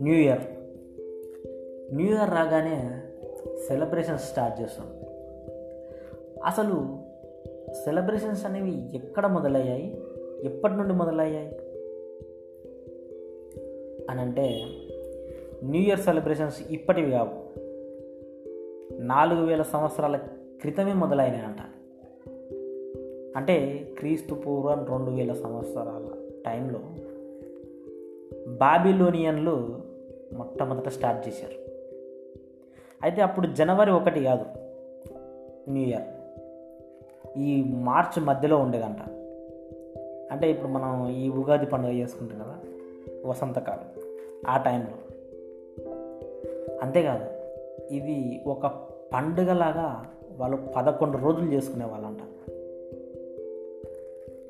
New year. New year రాగానే celebrations start చేస్తాం. అసలు సెలబ్రేషన్స్ అనేవి ఎక్కడ మొదలయ్యాయి? ఎప్పటి నుండి మొదలయ్యాయి? అని అంటే న్యూ ఇయర్ సెలబ్రేషన్స్ ఇప్పటివి కావు. నాలుగు వేల సంవత్సరాల క్రితమే మొదలైనాయంట. అంటే క్రీస్తు పూర్వం రెండు వేల సంవత్సరాల టైంలో బాబిలోనియన్లు మొట్టమొదట స్టార్ట్ చేశారు. అయితే అప్పుడు జనవరి ఒకటి కాదు న్యూ ఇయర్. ఈ మార్చ్ మధ్యలో ఉండేదంట. అంటే ఇప్పుడు మనం ఈ ఉగాది పండుగ చేసుకుంటాం కదా వసంతకాలం ఆ టైంలో. అంతేకాదు ఇది ఒక పండుగలాగా వాళ్ళు పదకొండు రోజులు చేసుకునే వాళ్ళంట.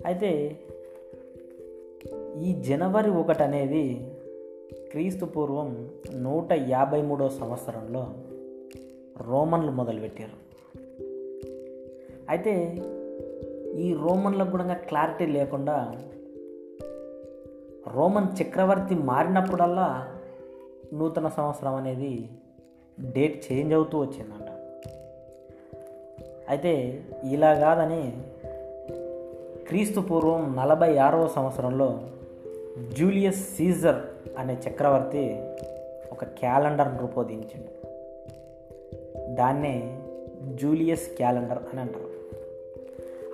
అయితే ఈ జనవరి ఒకటి అనేది క్రీస్తు పూర్వం నూట యాభై మూడో సంవత్సరంలో రోమన్లు మొదలుపెట్టారు. అయితే ఈ రోమన్లకు కూడా క్లారిటీ లేకుండా రోమన్ చక్రవర్తి మారినప్పుడల్లా నూతన సంవత్సరం అనేది డేట్ చేంజ్ అవుతూ వచ్చిందంట. అయితే ఇలా కాదని క్రీస్తు పూర్వం నలభై ఆరవ సంవత్సరంలో జూలియస్ సీజర్ అనే చక్రవర్తి ఒక క్యాలెండర్ను రూపొందించిండు. దాన్నే జూలియస్ క్యాలెండర్ అని అంటారు.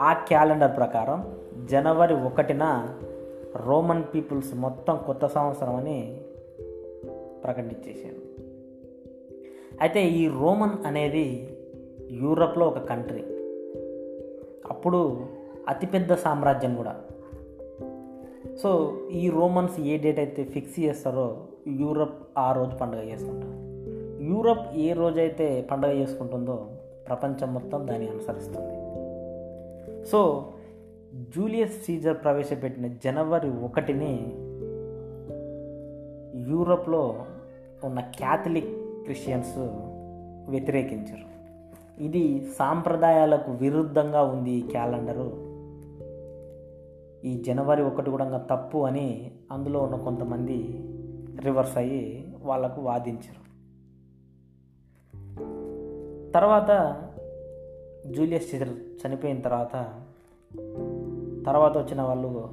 ఆ క్యాలెండర్ ప్రకారం జనవరి ఒకటిన రోమన్ పీపుల్స్ మొత్తం కొత్త సంవత్సరం అని ప్రకటించేసాను అయితే ఈ రోమన్ అనేది యూరప్లో ఒక కంట్రీ. అప్పుడు అతిపెద్ద సామ్రాజ్యం కూడా. సో ఈ రోమన్స్ ఏ డేట్ అయితే ఫిక్స్ చేస్తారో యూరప్ ఆ రోజు పండుగ చేసుకుంటారు. యూరప్ ఏ రోజైతే పండుగ చేసుకుంటుందో ప్రపంచం మొత్తం దాన్ని అనుసరిస్తుంది. సో జూలియస్ సీజర్ ప్రవేశపెట్టిన జనవరి ఒకటిని యూరప్లో ఉన్న క్యాథలిక్ క్రిస్టియన్స్ వ్యతిరేకించారు. ఇది సాంప్రదాయాలకు విరుద్ధంగా ఉంది ఈ క్యాలెండరు. ఈ జనవరి ఒకటి కూడా తప్పు అని అందులో ఉన్న కొంతమంది రివర్స్ అయ్యి వాళ్ళకు వాదించారు. తర్వాత జూలియస్ సిజర్ చనిపోయిన తర్వాత తర్వాత వచ్చిన వాళ్ళు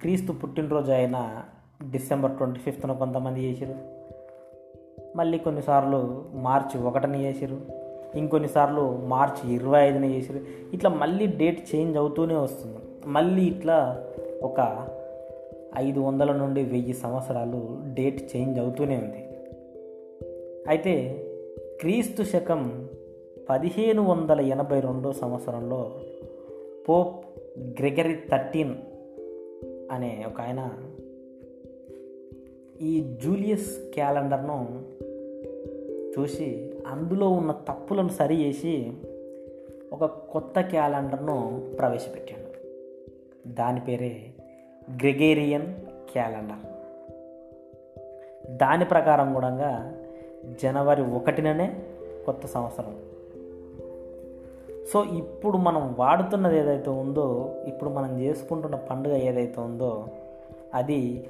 క్రీస్తు పుట్టినరోజు అయిన డిసెంబర్ ట్వంటీ ఫిఫ్త్న కొంతమంది చేసారు మళ్ళీ కొన్నిసార్లు మార్చి ఒకటిని చేసారు ఇంకొన్నిసార్లు మార్చి ఇరవై ఐదున చేసారు ఇట్లా మళ్ళీ డేట్ చేంజ్ అవుతూనే వస్తుంది. మళ్ళీ ఇట్లా ఒక ఐదు వందల నుండి వెయ్యి సంవత్సరాలు డేట్ చేంజ్ అవుతూనే ఉంది. అయితే క్రీస్తు శకం పదిహేను వందల ఎనభై రెండో సంవత్సరంలో పోప్ గ్రెగరీ థర్టీన్ అనే ఒక ఆయన ఈ జూలియస్ క్యాలెండర్ను చూసి అందులో ఉన్న తప్పులను సరి చేసి ఒక కొత్త క్యాలెండర్ను ప్రవేశపెట్టాడు. దాని పేరే గ్రెగేరియన్ క్యాలెండర్. దాని ప్రకారం కూడా జనవరి ఒకటిననే కొత్త సంవత్సరం. సో ఇప్పుడు మనం వాడుతున్నది ఏదైతే ఉందో ఇప్పుడు మనం చేసుకుంటున్న పండుగ ఏదైతే ఉందో అది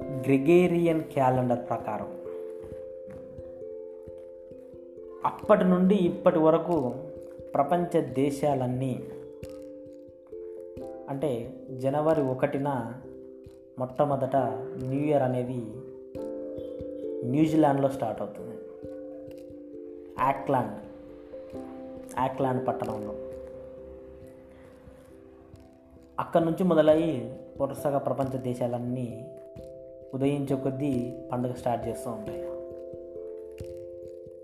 గ్రిగేరియన్ క్యాలెండర్ ప్రకారం. అప్పటి నుండి ఇప్పటి వరకు ప్రపంచ దేశాలన్నీ అంటే జనవరి ఒకటిన మొట్టమొదట న్యూ ఇయర్ అనేది న్యూజిలాండ్లో స్టార్ట్ అవుతుంది. యాక్లాండ్ యాక్లాండ్ పట్టణంలో. అక్కడి నుంచి మొదలయ్యి వరుసగా ప్రపంచ దేశాలన్నీ ఉదయించే కొద్దీ పండుగ స్టార్ట్ చేస్తూ ఉంటాయి.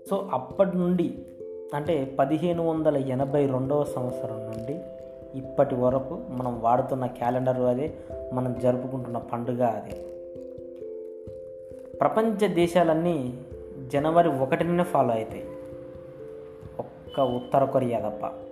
సో అప్పటి నుండి అంటే పదిహేను వందల ఎనభై రెండవ సంవత్సరం నుండి ఇప్పటి వరకు మనం వాడుతున్న క్యాలెండర్ అదే మనం జరుపుకుంటున్న పండుగ అదే. ప్రపంచ దేశాలన్నీ జనవరి ఒకటినే ఫాలో అవుతాయి ఒక్క ఉత్తర కొరియా తప్ప.